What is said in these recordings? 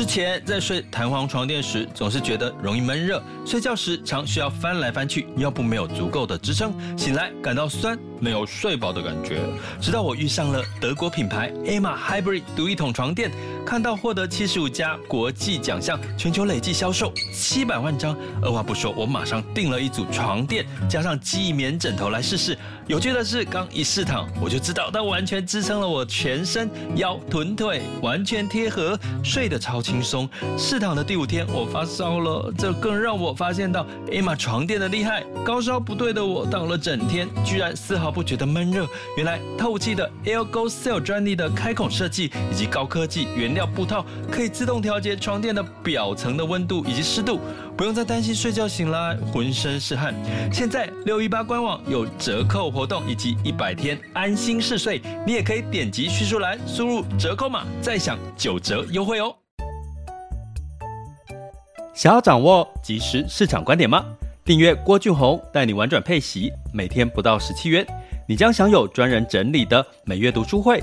之前在睡弹簧床垫时，总是觉得容易闷热，睡觉时常需要翻来翻去，腰部没有足够的支撑，醒来感到酸，没有睡饱的感觉。直到我遇上了德国品牌 Emma Hybrid 独一桶床垫，看到获得七十五家国际奖项，全球累计销售七百万张，二话不说，我马上订了一组床垫，加上记忆棉枕头来试试。有趣的是，刚一试躺，我就知道它完全支撑了我全身，腰、臀、腿完全贴合，睡得超轻松。试躺的第五天，我发烧了，这更让我发现到 Emma 床垫的厉害。高烧不对的我，躺了整天，居然丝毫不觉得闷热。原来透气的 AirgoCell 专利的开孔设计，以及高科技原料布套，可以自动调节床垫的表层的温度以及湿度。不用再担心睡觉醒来浑身是汗。现在六一八官网有折扣活动以及一百天安心试睡，你也可以点击叙述栏输入折扣码，再享九折优惠哦。想要掌握即时市场观点吗？订阅郭俊宏带你玩转配息，每天不到十七元，你将享有专人整理的每月读书会、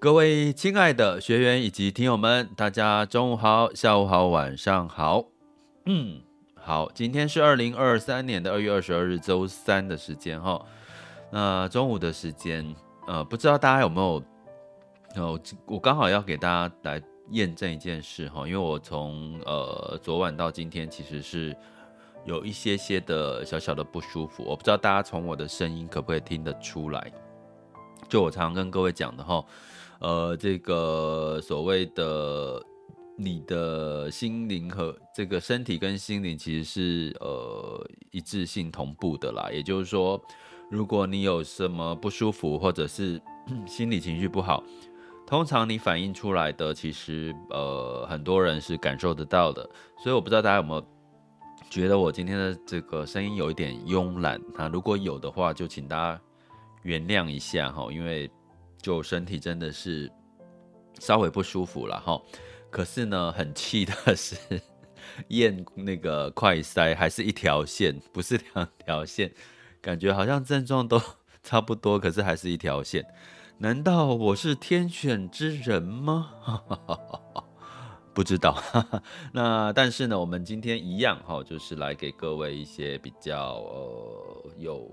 各位亲爱的学员以及听友们，大家中午好、下午好、晚上好。嗯，好，今天是二零二三年的二月二十二日周三的时间哈。那中午的时间，呃，不知道大家有没有？呃，我刚好要给大家来验证一件事哈，因为我从呃昨晚到今天，其实是有一些些的小小的不舒服。我不知道大家从我的声音可不可以听得出来？就我常常跟各位讲的哈。呃，这个所谓的你的心灵和这个身体跟心灵其实是呃一致性同步的啦。也就是说，如果你有什么不舒服或者是 心理情绪不好，通常你反映出来的其实呃很多人是感受得到的。所以我不知道大家有没有觉得我今天的这个声音有一点慵懒啊？如果有的话，就请大家原谅一下哈，因为。就身体真的是稍微不舒服了哈，可是呢，很气的是验那个快筛还是一条线，不是两条线，感觉好像症状都 差不多，可是还是一条线。难道我是天选之人吗？不知道。那但是呢，我们今天一样哈，就是来给各位一些比较呃有，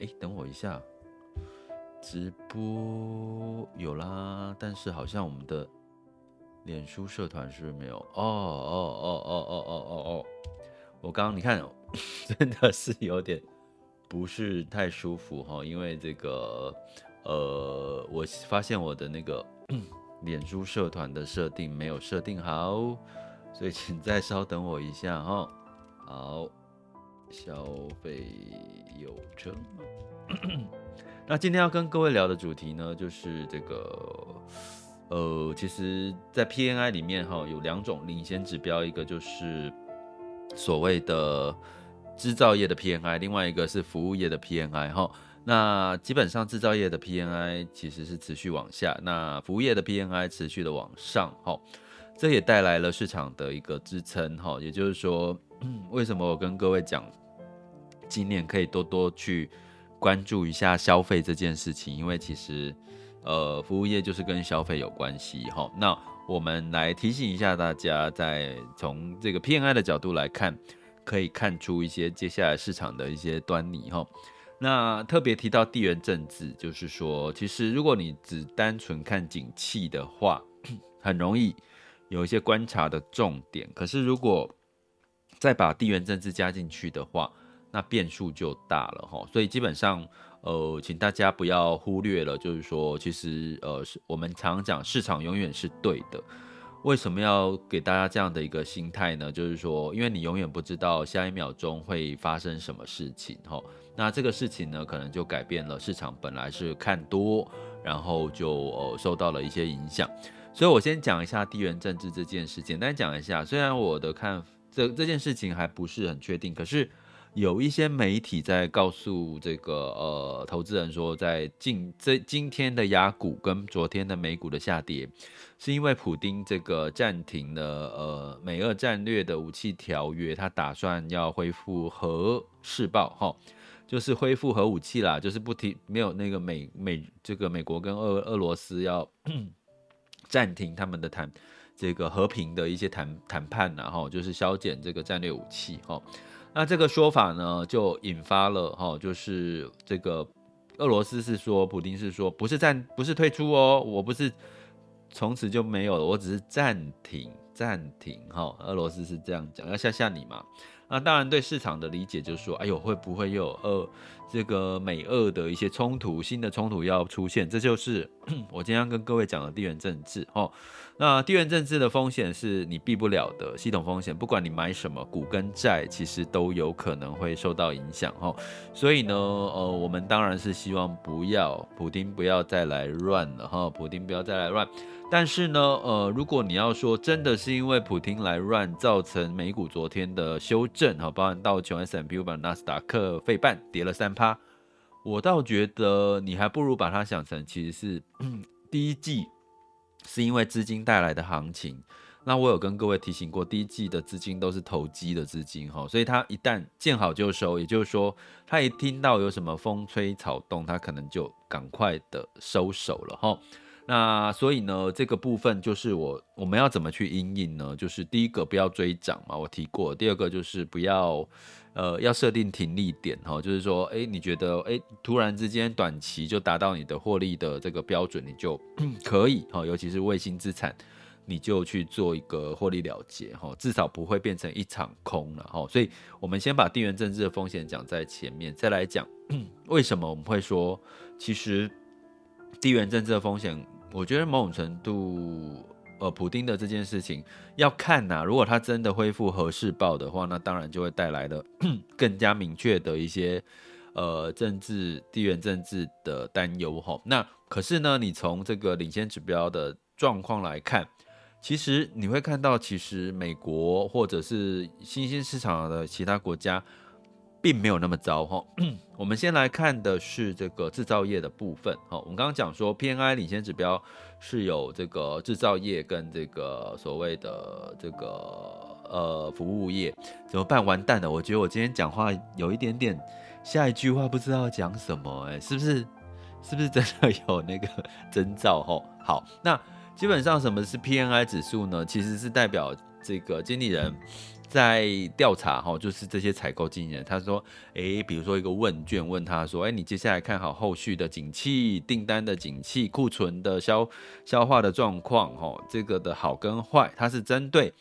哎，等我一下。直播有啦，但是好像我们的脸书社团是没有？哦哦哦哦哦哦哦哦！我刚刚你看，真的是有点不是太舒服哈，因为这个呃，我发现我的那个 脸书社团的设定没有设定好，所以请再稍等我一下哈。好，消费有成。那今天要跟各位聊的主题呢，就是这个，呃，其实，在 PNI 里面哈，有两种领先指标，一个就是所谓的制造业的 PNI，另外一个是服务业的 PNI 哈。那基本上制造业的 PNI 其实是持续往下，那服务业的 PNI 持续的往上哈。这也带来了市场的一个支撑哈，也就是说，为什么我跟各位讲，今年可以多多去。关注一下消费这件事情，因为其实，呃，服务业就是跟消费有关系哈。那我们来提醒一下大家，在从这个 PNI 的角度来看，可以看出一些接下来市场的一些端倪哈。那特别提到地缘政治，就是说，其实如果你只单纯看景气的话，很容易有一些观察的重点。可是如果再把地缘政治加进去的话，那变数就大了哈。所以基本上，呃，请大家不要忽略了，就是说，其实呃，我们常讲市场永远是对的。为什么要给大家这样的一个心态呢？就是说，因为你永远不知道下一秒钟会发生什么事情哈。那这个事情呢，可能就改变了市场本来是看多，然后就呃受到了一些影响。所以我先讲一下地缘政治这件事，简单讲一下。虽然我的看这这件事情还不是很确定，可是。有一些媒体在告诉这个呃投资人说，在近这今天的雅股跟昨天的美股的下跌，是因为普丁这个暂停了呃美俄战略的武器条约，他打算要恢复核试爆哈，就是恢复核武器啦，就是不提没有那个美美这个美国跟俄俄罗斯要 暂停他们的谈这个和平的一些谈谈判然后就是削减这个战略武器哈。那这个说法呢，就引发了哈，就是这个俄罗斯是说，普京是说，不是暂，不是退出哦，我不是从此就没有了，我只是暂停，暂停哈。俄罗斯是这样讲，要吓吓你嘛。那当然对市场的理解就是说，哎呦，会不会又有二这个美俄的一些冲突，新的冲突要出现？这就是 我今天跟各位讲的地缘政治哈。那地缘政治的风险是你避不了的系统风险，不管你买什么股跟债，其实都有可能会受到影响哈。所以呢，呃，我们当然是希望不要普丁不要再来乱了哈，普丁不要再来乱。但是呢，呃，如果你要说真的是因为普丁来乱造成美股昨天的修正哈，包含道琼 S&P 五百、纳斯达克、费半跌了三趴，我倒觉得你还不如把它想成其实是第一季。是因为资金带来的行情，那我有跟各位提醒过，第一季的资金都是投机的资金哈，所以它一旦见好就收，也就是说，它一听到有什么风吹草动，它可能就赶快的收手了哈。那所以呢，这个部分就是我我们要怎么去因应呢？就是第一个不要追涨嘛，我提过；第二个就是不要。呃，要设定停利点哈，就是说，哎，你觉得，哎，突然之间短期就达到你的获利的这个标准，你就 可以哈，尤其是卫星资产，你就去做一个获利了结哈，至少不会变成一场空了哈。所以，我们先把地缘政治的风险讲在前面，再来讲 为什么我们会说，其实地缘政治的风险，我觉得某种程度。呃，普丁的这件事情要看呐、如果他真的恢复核试爆的话，那当然就会带来的 更加明确的一些呃政治地缘政治的担忧哈。那可是呢，你从这个领先指标的状况来看，其实你会看到，其实美国或者是新兴市场的其他国家。并没有那么糟哈。我们先来看的是这个制造业的部分。好，我们刚刚讲说 PNI 领先指标是有这个制造业跟这个所谓的这个呃服务业，怎么办？完蛋了！我觉得我今天讲话有一点点，下一句话不知道讲什么，哎，是不是？是不是真的有那个征兆？哈，好，那基本上什么是 PNI 指数呢？其实是代表这个经理人。在调查哈，就是这些采购经理人，他说，诶，比如说一个问卷问他说，诶，你接下来看好后续的景气、订单的景气、库存的消消化的状况，哈，这个的好跟坏，它是针对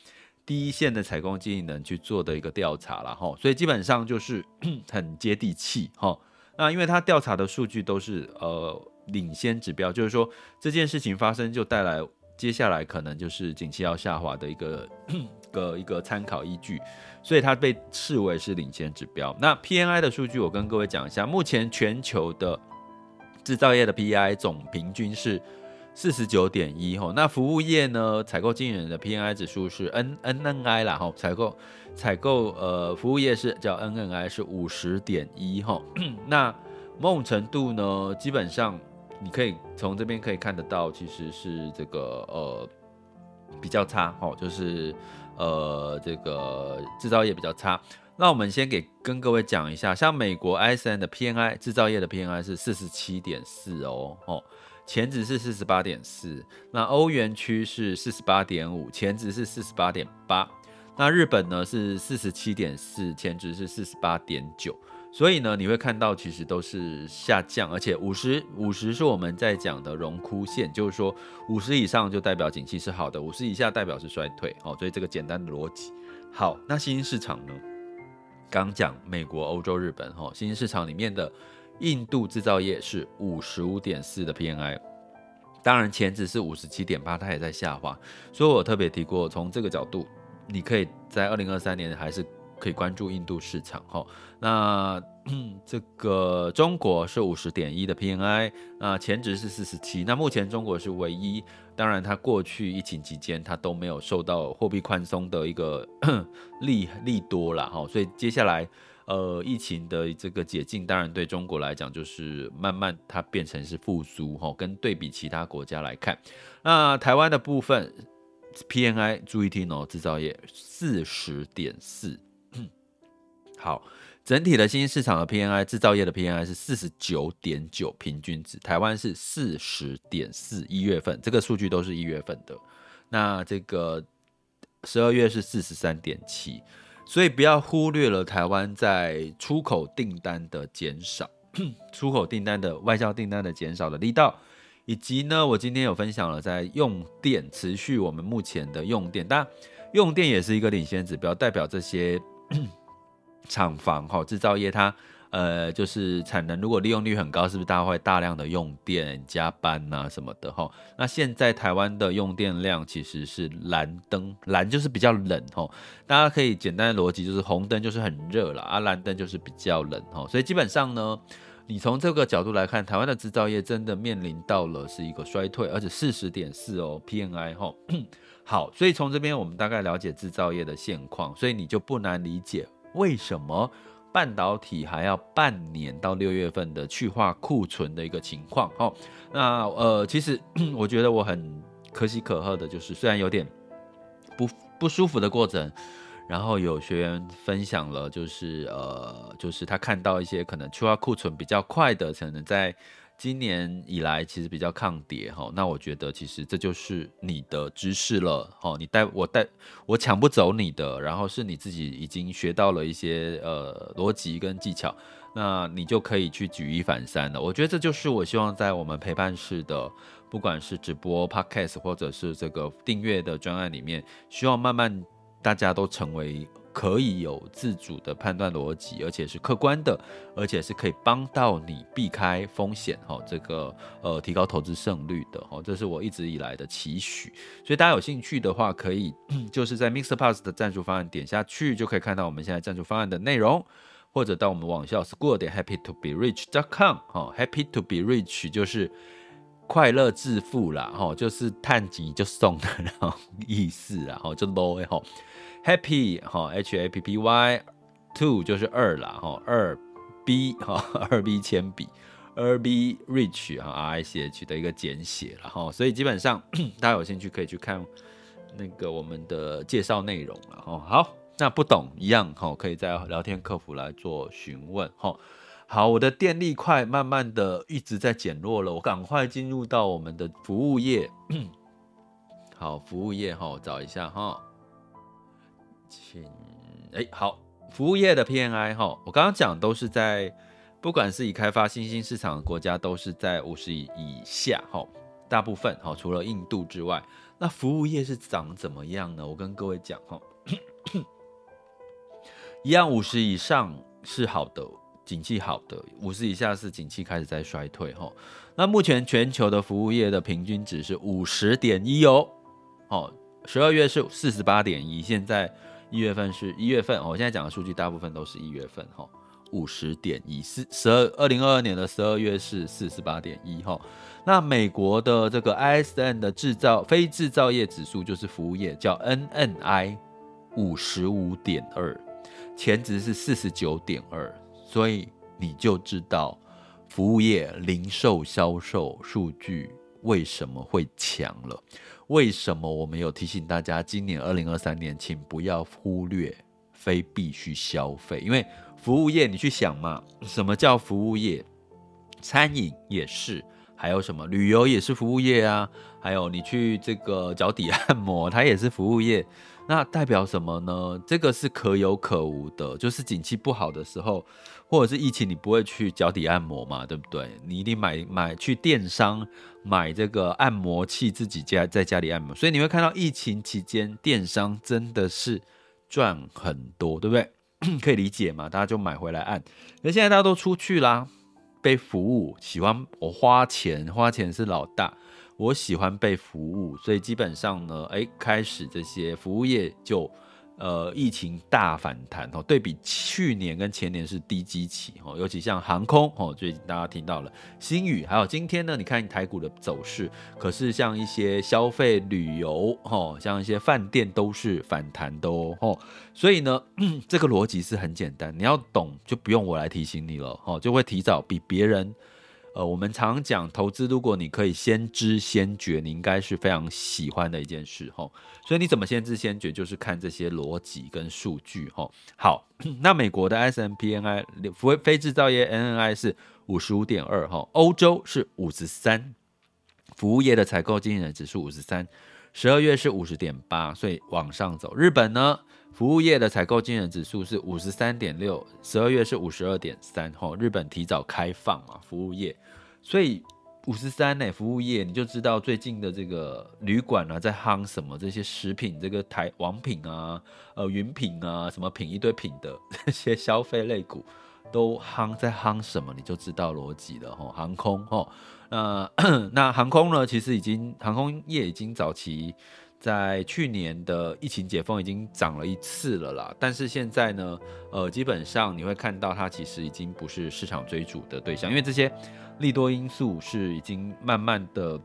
第一线的采购经理人去做的一个调查了哈，所以基本上就是 很接地气哈。那因为他调查的数据都是呃领先指标，就是说这件事情发生就带来接下来可能就是景气要下滑的一个。个一个参考依据，所以它被视为是领先指标。那 PNI 的数据，我跟各位讲一下，目前全球的制造业的 P I 总平均是四十九点一吼。那服务业呢，采购经理人的 PNI 指数是 N N N I 啦吼，采购采购呃服务业是叫 N N I 是五十点一吼。那某种程度呢，基本上你可以从这边可以看得到，其实是这个呃比较差哦，就是。呃，这个制造业比较差。那我们先给跟各位讲一下，像美国 ISM 的 PMI 制造业的 PMI 是四十七点四哦，哦，前值是四十八点四。那欧元区是四十八点五，前值是四十八点八。那日本呢是四十七点四，前值是四十八点九。所以呢，你会看到其实都是下降，而且五十五十是我们在讲的荣枯线，就是说五十以上就代表景气是好的，五十以下代表是衰退。哦，所以这个简单的逻辑。好，那新兴市场呢？刚讲美国、欧洲、日本，哈，新兴市场里面的印度制造业是五十五点四的 PMI，当然前值是五十七点八，它也在下滑。所以我特别提过，从这个角度，你可以在二零二三年还是。可以关注印度市场哈，那 这个中国是五十点一的 PNI，那前值是四十七，那目前中国是唯一，当然它过去疫情期间它都没有受到货币宽松的一个 利利多了哈，所以接下来呃疫情的这个解禁，当然对中国来讲就是慢慢它变成是复苏哈，跟对比其他国家来看，那台湾的部分 PNI 注意听哦，制造业四十点四。好，整体的新兴市场的 PNI 制造业的 PNI 是四十九点九平均值，台湾是四十点四，一月份这个数据都是一月份的。那这个十二月是四十三点七，所以不要忽略了台湾在出口订单的减少，出口订单的外销订单的减少的力道，以及呢，我今天有分享了在用电持续我们目前的用电，当然用电也是一个领先指标，代表这些。厂房哈，制造业它呃就是产能，如果利用率很高，是不是大家会大量的用电加班呐、啊、什么的哈？那现在台湾的用电量其实是蓝灯，蓝就是比较冷哈。大家可以简单的逻辑就是红灯就是很热了啊，蓝灯就是比较冷哈。所以基本上呢，你从这个角度来看，台湾的制造业真的面临到了是一个衰退，而且四十点四哦 PNI 哈。好，所以从这边我们大概了解制造业的现况，所以你就不难理解。为什么半导体还要半年到六月份的去化库存的一个情况？哦，那呃，其实 我觉得我很可喜可贺的，就是虽然有点不不舒服的过程，然后有学员分享了，就是呃，就是他看到一些可能去化库存比较快的，可能在。今年以来其实比较抗跌哈，那我觉得其实这就是你的知识了哈，你带我带我抢不走你的，然后是你自己已经学到了一些呃逻辑跟技巧，那你就可以去举一反三了。我觉得这就是我希望在我们陪伴式的，不管是直播、Podcast 或者是这个订阅的专案里面，希望慢慢大家都成为。可以有自主的判断逻辑，而且是客观的，而且是可以帮到你避开风险，哈，这个呃提高投资胜率的，哈，这是我一直以来的期许。所以大家有兴趣的话，可以就是在 MixerPass 的赞助方案点下去，就可以看到我们现在赞助方案的内容，或者到我们网校 school 点 happy to be rich dot com，哈，happy to be rich 就是快乐致富啦，哈，就是探级就送的那种意思啦，哈，就 low 哈。Happy 哈，H A P P Y，two 就是二啦哈，二 B 哈，二 B 铅笔，二 B Rich 哈，R I C H 的一个简写了哈，所以基本上 大家有兴趣可以去看那个我们的介绍内容了哈。好，那不懂一样哈，可以在聊天客服来做询问哈。好，我的电力快慢慢的一直在减弱了，我赶快进入到我们的服务业。好，服务业哈，我找一下哈。请哎，好，服务业的 PNI 哈，我刚刚讲都是在，不管是已开发新兴市场的国家，都是在五十以以下哈，大部分哈，除了印度之外，那服务业是长怎么样呢？我跟各位讲哈，一样五十以上是好的，景气好的，五十以下是景气开始在衰退哈。那目前全球的服务业的平均值是五十点一哦，哦，十二月是四十八点一，现在。一月份是一月份，我现在讲的数据大部分都是一月份哈，五十点一四十二二零二二年的十二月是四十八点一哈。那美国的这个 ISM 的制造非制造业指数就是服务业，叫 NNI 五十五点二，前值是四十九点二，所以你就知道服务业零售销售数据为什么会强了。为什么我们有提醒大家，今年二零二三年，请不要忽略非必须消费，因为服务业，你去想嘛，什么叫服务业？餐饮也是，还有什么旅游也是服务业啊，还有你去这个脚底按摩，它也是服务业。那代表什么呢？这个是可有可无的，就是景气不好的时候，或者是疫情，你不会去脚底按摩嘛，对不对？你一定买买去电商买这个按摩器，自己家在家里按摩。所以你会看到疫情期间电商真的是赚很多，对不对？可以理解嘛？大家就买回来按。那现在大家都出去啦，被服务，喜欢我花钱，花钱是老大。我喜欢被服务，所以基本上呢，诶，开始这些服务业就，呃，疫情大反弹哦，对比去年跟前年是低基期哦，尤其像航空哦，最近大家听到了星宇，还有今天呢，你看台股的走势，可是像一些消费旅游哦，像一些饭店都是反弹的哦，所以呢，这个逻辑是很简单，你要懂就不用我来提醒你了哦，就会提早比别人。呃，我们常讲投资，如果你可以先知先觉，你应该是非常喜欢的一件事吼。所以你怎么先知先觉，就是看这些逻辑跟数据吼。好，那美国的 S M P N I 非非制造业 N N I 是五十五点二哈，欧洲是五十三，服务业的采购经理人指数五十三，十二月是五十点八，所以往上走。日本呢？服务业的采购经理指数是五十三点六，十二月是五十二点三。吼，日本提早开放嘛，服务业，所以五十三呢，服务业你就知道最近的这个旅馆啊，在夯什么？这些食品，这个台王品啊，呃，云品啊，什么品一堆品的 这些消费类股都夯在夯什么？你就知道逻辑了。吼，航空，吼，那 那航空呢？其实已经航空业已经早期。在去年的疫情解封已经涨了一次了啦，但是现在呢，呃，基本上你会看到它其实已经不是市场追逐的对象，因为这些利多因素是已经慢慢的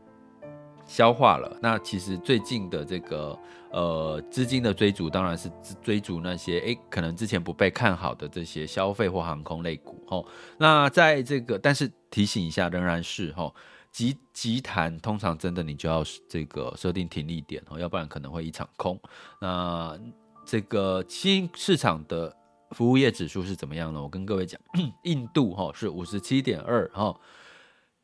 消化了。那其实最近的这个呃资金的追逐，当然是追逐那些诶可能之前不被看好的这些消费或航空类股吼。那在这个，但是提醒一下，仍然是吼。急急弹，通常真的你就要这个设定停利点哦，要不然可能会一场空。那这个新市场的服务业指数是怎么样呢？我跟各位讲，印度哈是五十七点二哈，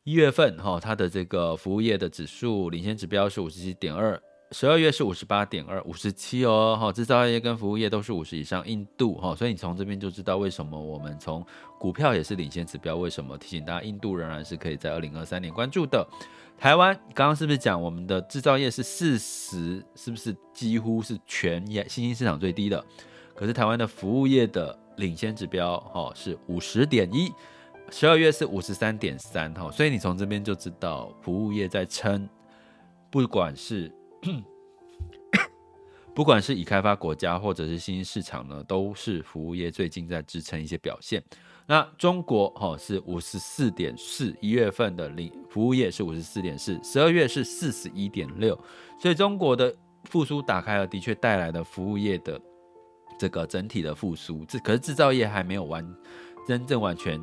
一月份哈它的这个服务业的指数领先指标是五十七点二。十二月是五十八点二，五十七哦，哈，制造业跟服务业都是五十以上，印度哈，所以你从这边就知道为什么我们从股票也是领先指标，为什么提醒大家，印度仍然是可以在二零二三年关注的。台湾刚刚是不是讲我们的制造业是四十，是不是几乎是全亚新兴市场最低的？可是台湾的服务业的领先指标哈是五十点一，十二月是五十三点三哈，所以你从这边就知道服务业在撑，不管是。不管是已开发国家或者是新兴市场呢，都是服务业最近在支撑一些表现。那中国哈是五十四点四，一月份的零服务业是五十四点四，十二月是四十一点六，所以中国的复苏打开了，的确带来了服务业的这个整体的复苏。这可是制造业还没有完真正完全。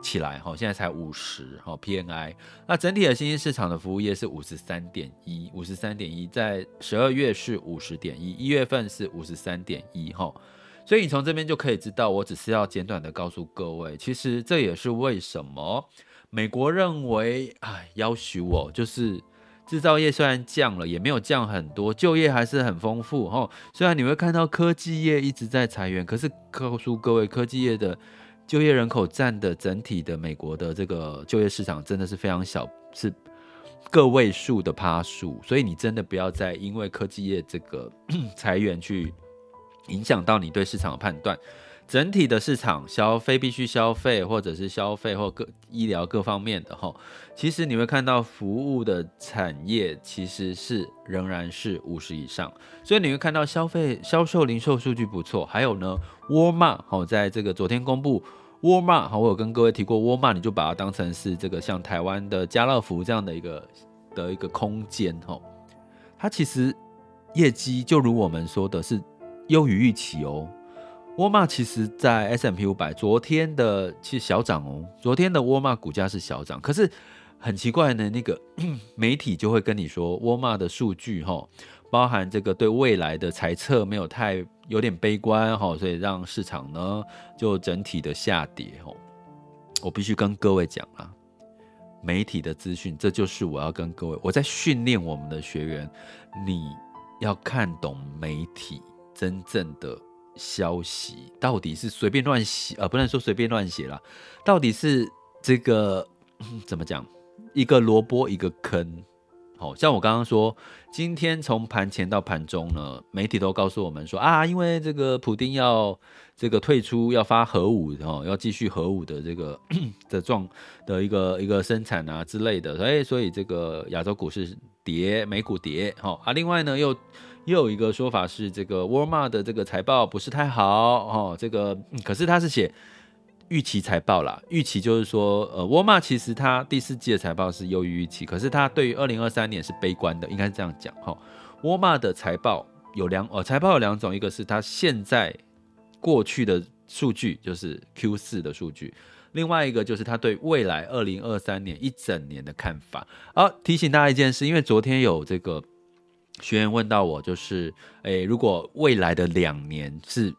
起来哈，现在才五十哈 PNI，那整体的新兴市场的服务业是五十三点一，五十三点一，在十二月是五十点一，一月份是五十三点一哈，所以你从这边就可以知道，我只是要简短的告诉各位，其实这也是为什么美国认为，哎，要求我就是制造业虽然降了，也没有降很多，就业还是很丰富哈，虽然你会看到科技业一直在裁员，可是告诉各位，科技业的。就业人口占的整体的美国的这个就业市场真的是非常小，是个位数的趴数，所以你真的不要再因为科技业这个 裁员去影响到你对市场的判断。整体的市场消费必须消费，或者是消费或各医疗各方面的哈，其实你会看到服务的产业其实是仍然是五十以上，所以你会看到消费销售零售数据不错。还有呢，沃尔玛哈，在这个昨天公布，沃尔玛好，我有跟各位提过，沃尔玛你就把它当成是这个像台湾的家乐福这样的一个的一个空间哈，它其实业绩就如我们说的是优于预期哦。沃尔玛其实，在 S M P 五百昨天的其实小涨哦，昨天的沃尔玛股价是小涨，可是很奇怪呢，那个 媒体就会跟你说，沃尔玛的数据哈，包含这个对未来的猜测没有太有点悲观哈，所以让市场呢就整体的下跌哦。我必须跟各位讲啊，媒体的资讯，这就是我要跟各位，我在训练我们的学员，你要看懂媒体。真正的消息，到底是随便乱写，呃，不能说随便乱写啦，到底是这个 怎么讲？一个萝卜一个坑。好像我刚刚说，今天从盘前到盘中呢，媒体都告诉我们说啊，因为这个普丁要这个退出，要发核武哦，要继续核武的这个 的状的一个一个生产啊之类的，所以所以这个亚洲股市跌，美股跌，好啊。另外呢，又又有一个说法是，这个沃尔玛的这个财报不是太好哦，这个可是他是写。预期财报啦，预期就是说，呃，沃尔玛其实它第四季的财报是优于预期，可是它对于二零二三年是悲观的，应该是这样讲哈。沃尔玛的财报有两，呃，财报有两种，一个是它现在过去的数据，就是 Q 四的数据，另外一个就是他对未来二零二三年一整年的看法。好，提醒大家一件事，因为昨天有这个学员问到我，就是，诶，如果未来的两年是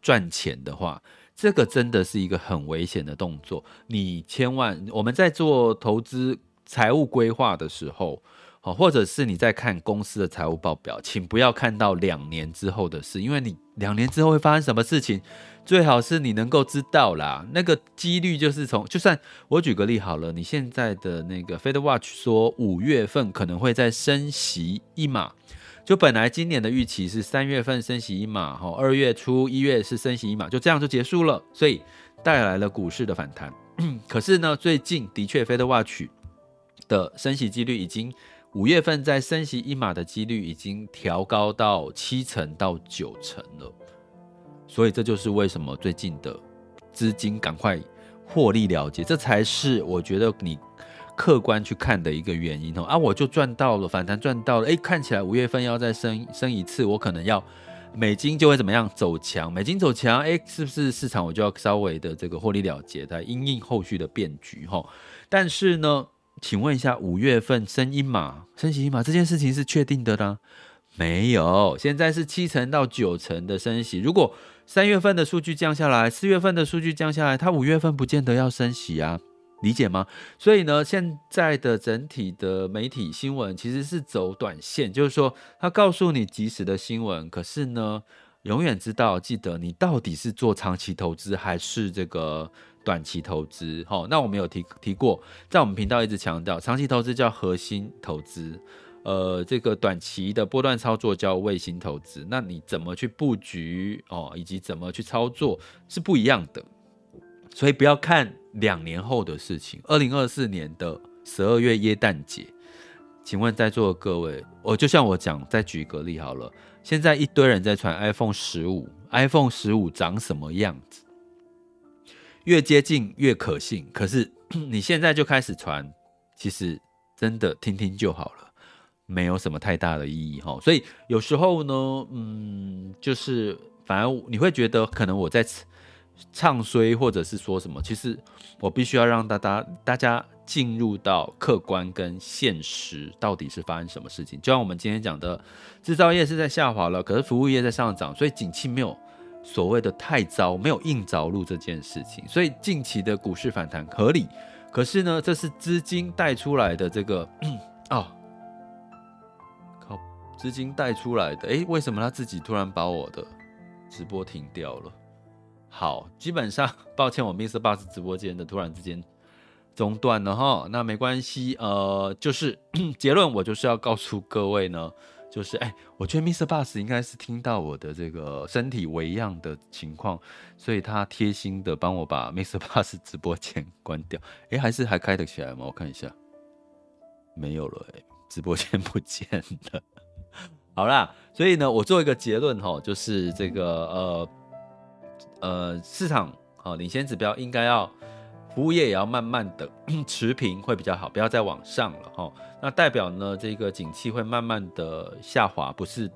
赚钱的话。这个真的是一个很危险的动作，你千万我们在做投资财务规划的时候，好，或者是你在看公司的财务报表，请不要看到两年之后的事，因为你两年之后会发生什么事情，最好是你能够知道啦。那个几率就是从，就算我举个例好了，你现在的那个 FedWatch 说五月份可能会再升息一码。就本来今年的预期是三月份升息一码，哈，二月初一月是升息一码，就这样就结束了，所以带来了股市的反弹。可是呢，最近的确，FedWatch 的升息几率已经五月份在升息一码的几率已经调高到七成到九成了，所以这就是为什么最近的资金赶快获利了结，这才是我觉得你。客观去看的一个原因哦啊，我就赚到了反弹赚到了，诶，看起来五月份要再升升一次，我可能要美金就会怎么样走强，美金走强，诶，是不是市场我就要稍微的这个获利了结，来因应后续的变局哈？但是呢，请问一下，五月份升一码，升息一码这件事情是确定的啦？没有，现在是七成到九成的升息，如果三月份的数据降下来，四月份的数据降下来，它五月份不见得要升息啊。理解吗？所以呢，现在的整体的媒体新闻其实是走短线，就是说，他告诉你即时的新闻，可是呢，永远知道记得你到底是做长期投资还是这个短期投资。好，那我们有提提过，在我们频道一直强调，长期投资叫核心投资，呃，这个短期的波段操作叫卫星投资。那你怎么去布局哦，以及怎么去操作是不一样的。所以不要看两年后的事情，二零二四年的十二月耶诞节，请问在座的各位，我就像我讲，再举个例好了，现在一堆人在传 iPhone 十五，iPhone 十五长什么样子？越接近越可信，可是 你现在就开始传，其实真的听听就好了，没有什么太大的意义哈。所以有时候呢，嗯，就是反而你会觉得可能我在。唱衰或者是说什么，其实我必须要让大家大家进入到客观跟现实，到底是发生什么事情。就像我们今天讲的，制造业是在下滑了，可是服务业在上涨，所以景气没有所谓的太糟，没有硬着陆这件事情。所以近期的股市反弹合理，可是呢，这是资金带出来的这个、哦，资金带出来的，诶，为什么他自己突然把我的直播停掉了？好，基本上 抱歉，我 MixerBox 直播间的突然之间中断了哈，那没关系，呃，就是 结论，我就是要告诉各位呢，就是哎，我觉得 MixerBox 应该是听到我的这个身体微恙的情况，所以他贴心的帮我把 MixerBox 直播间关掉，哎，还是还开得起来吗？我看一下，没有了，哎，直播间不见了。好啦，所以呢，我做一个结论哈，就是这个呃。呃，市场哦，领先指标应该要，服务业也要慢慢的 持平会比较好，不要再往上了哈。那代表呢，这个景气会慢慢的下滑，不是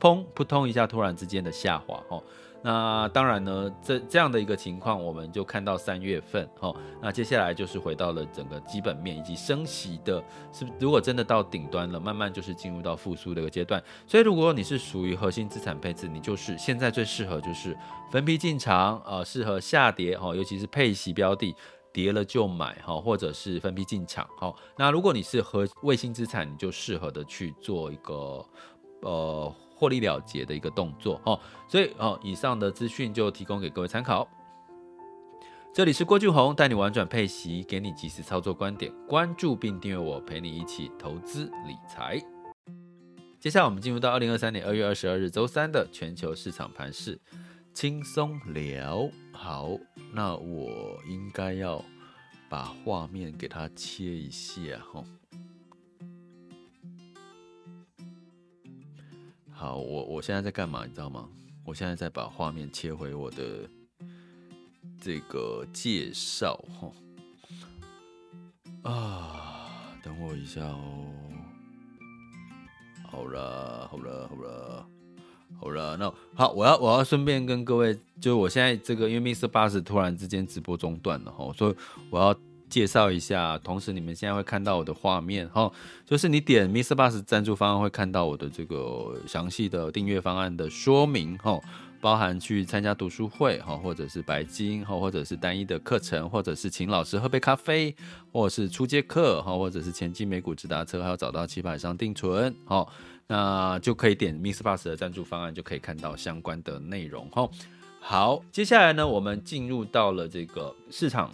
砰扑通一下突然之间的下滑哈。那当然呢，这这样的一个情况，我们就看到三月份哈。那接下来就是回到了整个基本面以及升息的，是如果真的到顶端了，慢慢就是进入到复苏的一个阶段。所以如果你是属于核心资产配置，你就是现在最适合就是分批进场，呃，适合下跌哈，尤其是配息标的跌了就买哈，或者是分批进场哈。那如果你是和卫星资产，你就适合的去做一个呃获利了结的一个动作哦。所以哦，以上的资讯就提供给各位参考。这里是郭俊宏，带你玩转配息，给你及时操作观点。关注并订阅我，陪你一起投资理财。接下来我们进入到二零二三年二月二十二日周三的全球市场盘势，轻松聊。好，那我应该要把画面给它切一下哈。好，我我现在在干嘛？你知道吗？我现在在把画面切回我的。这个介绍哈啊，等我一下哦。好了，好了，好了，好了，那好，我要我要顺便跟各位，就我现在这个，因为 MixerBox 突然之间直播中断了哈，所以我要介绍一下。同时，你们现在会看到我的画面哈，就是你点 MixerBox 赞助方案会看到我的这个详细的订阅方案的说明哈。包含去参加读书会哈，或者是白金哈，或者是单一的课程，或者是请老师喝杯咖啡，或者是初阶课哈，或者是前进美股直达车，还有找到棋牌上定存，好，那就可以点 MixerBox 的赞助方案，就可以看到相关的内容哈。好，接下来呢，我们进入到了这个市场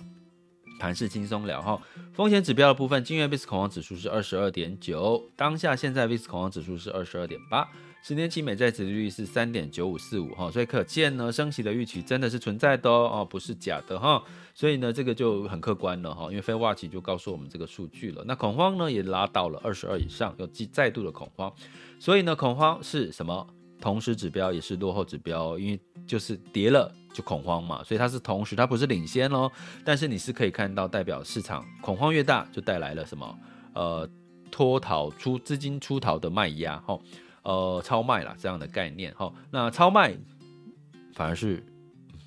盘势轻松聊哈。风险指标的部分，今日 VIX 恐慌指数是二十二点九，当下现在 VIX 恐慌指数是二十二点八。十年期美债殖利率是三点九五四五哈，所以可见呢，升息的预期真的是存在的哦，不是假的哈。所以呢，这个就很客观了哈，因为 FedWatch 就告诉我们这个数据了。那恐慌呢也拉到了二十二以上，又再度的恐慌。所以呢，恐慌是什么？同时指标也是落后指标，因为就是跌了就恐慌嘛，所以它是同时，它不是领先喽。但是你是可以看到，代表市场恐慌越大，就带来了什么？呃，脱逃出资金出逃的卖压哈。呃，超卖啦，这样的概念哈，那超卖反而是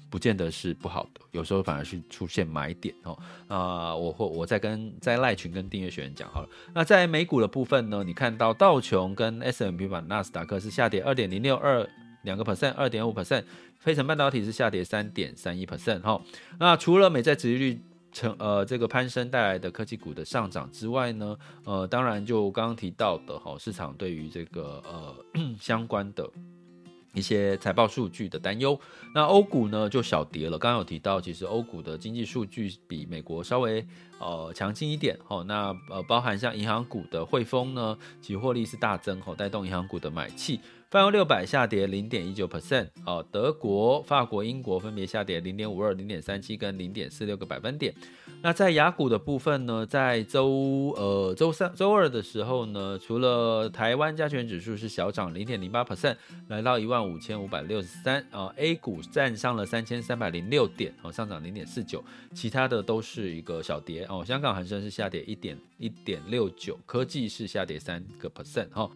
不见得是不好的，有时候反而是出现买点哦。那我或我再跟在赖群跟订阅学员讲好了。那在美股的部分呢，你看到道琼跟 S M P 版纳斯达克是下跌二点零六二两个 percent，二点五 percent，费城半导体是下跌三点三一 percent 哈。那除了美债殖利率成呃，这个攀升带来的科技股的上涨之外呢，呃，当然就刚刚提到的哈，市场对于这个呃相关的一些财报数据的担忧，那欧股呢就小跌了。刚刚有提到，其实欧股的经济数据比美国稍微呃强劲一点哈。那呃，包含像银行股的汇丰呢，其获利是大增哈，带动银行股的买气。泛欧六百下跌零点一九 percent，哦，德国、法国、英国分别下跌零点五二、零点三七跟零点四六个百分点。那在雅股的部分呢，在周呃周三、周二的时候呢，除了台湾加权指数是小涨零点零八 percent，来到一万五千五百六十三啊，A 股站上了三千三百零六点，哦，上涨零点四九，其他的都是一个小跌哦。香港恒生是下跌一点一点六九，科技是下跌三个 percent 哈。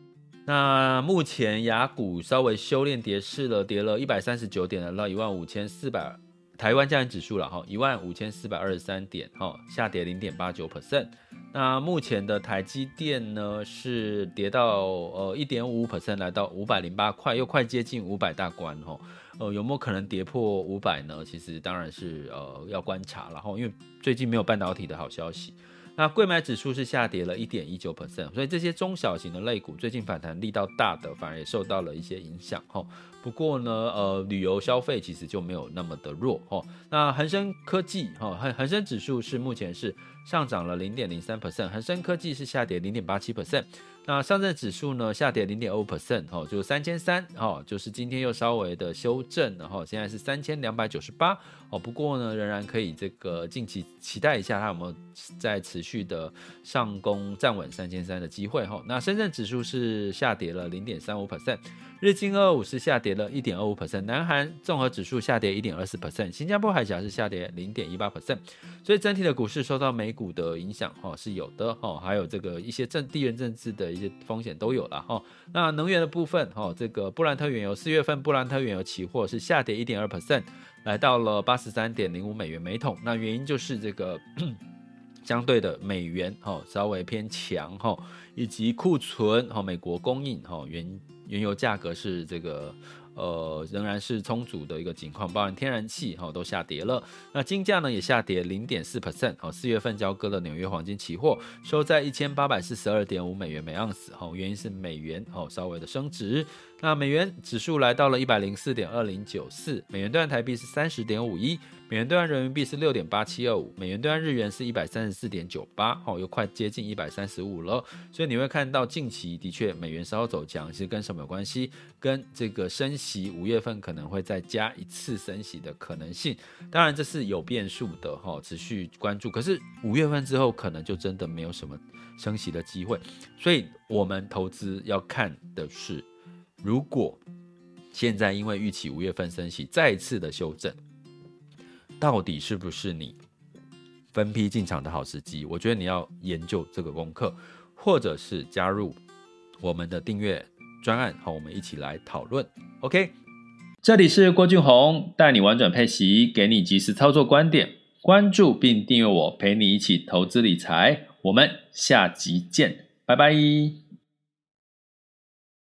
那目前雅股稍微修炼跌势了，跌了一百三十九点，来到一万五千四百，台湾加权指数了哈，一万五千四百二十三点哈，下跌零点八九 percent。那目前的台积电呢是跌到呃一点五 percent，来到五百零八块，又快接近五百大关哈。呃，有没有可能跌破五百呢？其实当然是呃要观察，然后因为最近没有半导体的好消息。那贵买指数是下跌了一点一九 percent，所以这些中小型的类股最近反弹力道大的，反而也受到了一些影响哈。不过呢，呃，旅游消费其实就没有那么的弱哈。那恒生科技哈，恒恒生指数是目前是上涨了零点零三 percent，恒生科技是下跌零点八七 percent。那上证指数呢，下跌零点二五 percent，哦，就三千三，哦，就是今天又稍微的修正，然后现在是三千两百九十八，哦，不过呢，仍然可以这个近期期待一下它有没有在持续的上攻站稳三千三的机会，哈。那深圳指数是下跌了零点三五 percent。日经二五是下跌了一点二五 percent，南韩综合指数下跌一点二四 percent，新加坡海峡是下跌零点一八 percent，所以整体的股市受到美股的影响哈是有的哈，还有这个一些政地缘政治的一些风险都有了哈。那能源的部分哈，这个布兰特原油四月份布兰特原油期货是下跌一点二 percent，来到了八十三点零五美元每桶，那原因就是这个 相对的美元哈稍微偏强哈，以及库存哈美国供应哈原。原油价格是这个，呃，仍然是充足的一个情况，包含天然气哈都下跌了。那金价呢也下跌零点四 percent，哦，四月份交割的纽约黄金期货收在一千八百四十二点五美元每盎司，哈，原因是美元哦稍微的升值。那美元指数来到了一百零四点二零九四，美元兑换台币是三十点五一，美元兑换人民币是六点八七二五，美元兑换日元是一百三十四点九八，哦，又快接近一百三十五了。所以你会看到近期的确美元稍走强，其实跟什么有关系？跟这个升息，五月份可能会再加一次升息的可能性。当然这是有变数的哈，持续关注。可是五月份之后可能就真的没有什么升息的机会，所以我们投资要看的是。如果现在因为预期五月份升息再次的修正，到底是不是你分批进场的好时机？我觉得你要研究这个功课，或者是加入我们的订阅专案，和我们一起来讨论。OK，这里是郭俊宏，带你玩转配息，给你即时操作观点，关注并订阅我，陪你一起投资理财。我们下集见，拜拜。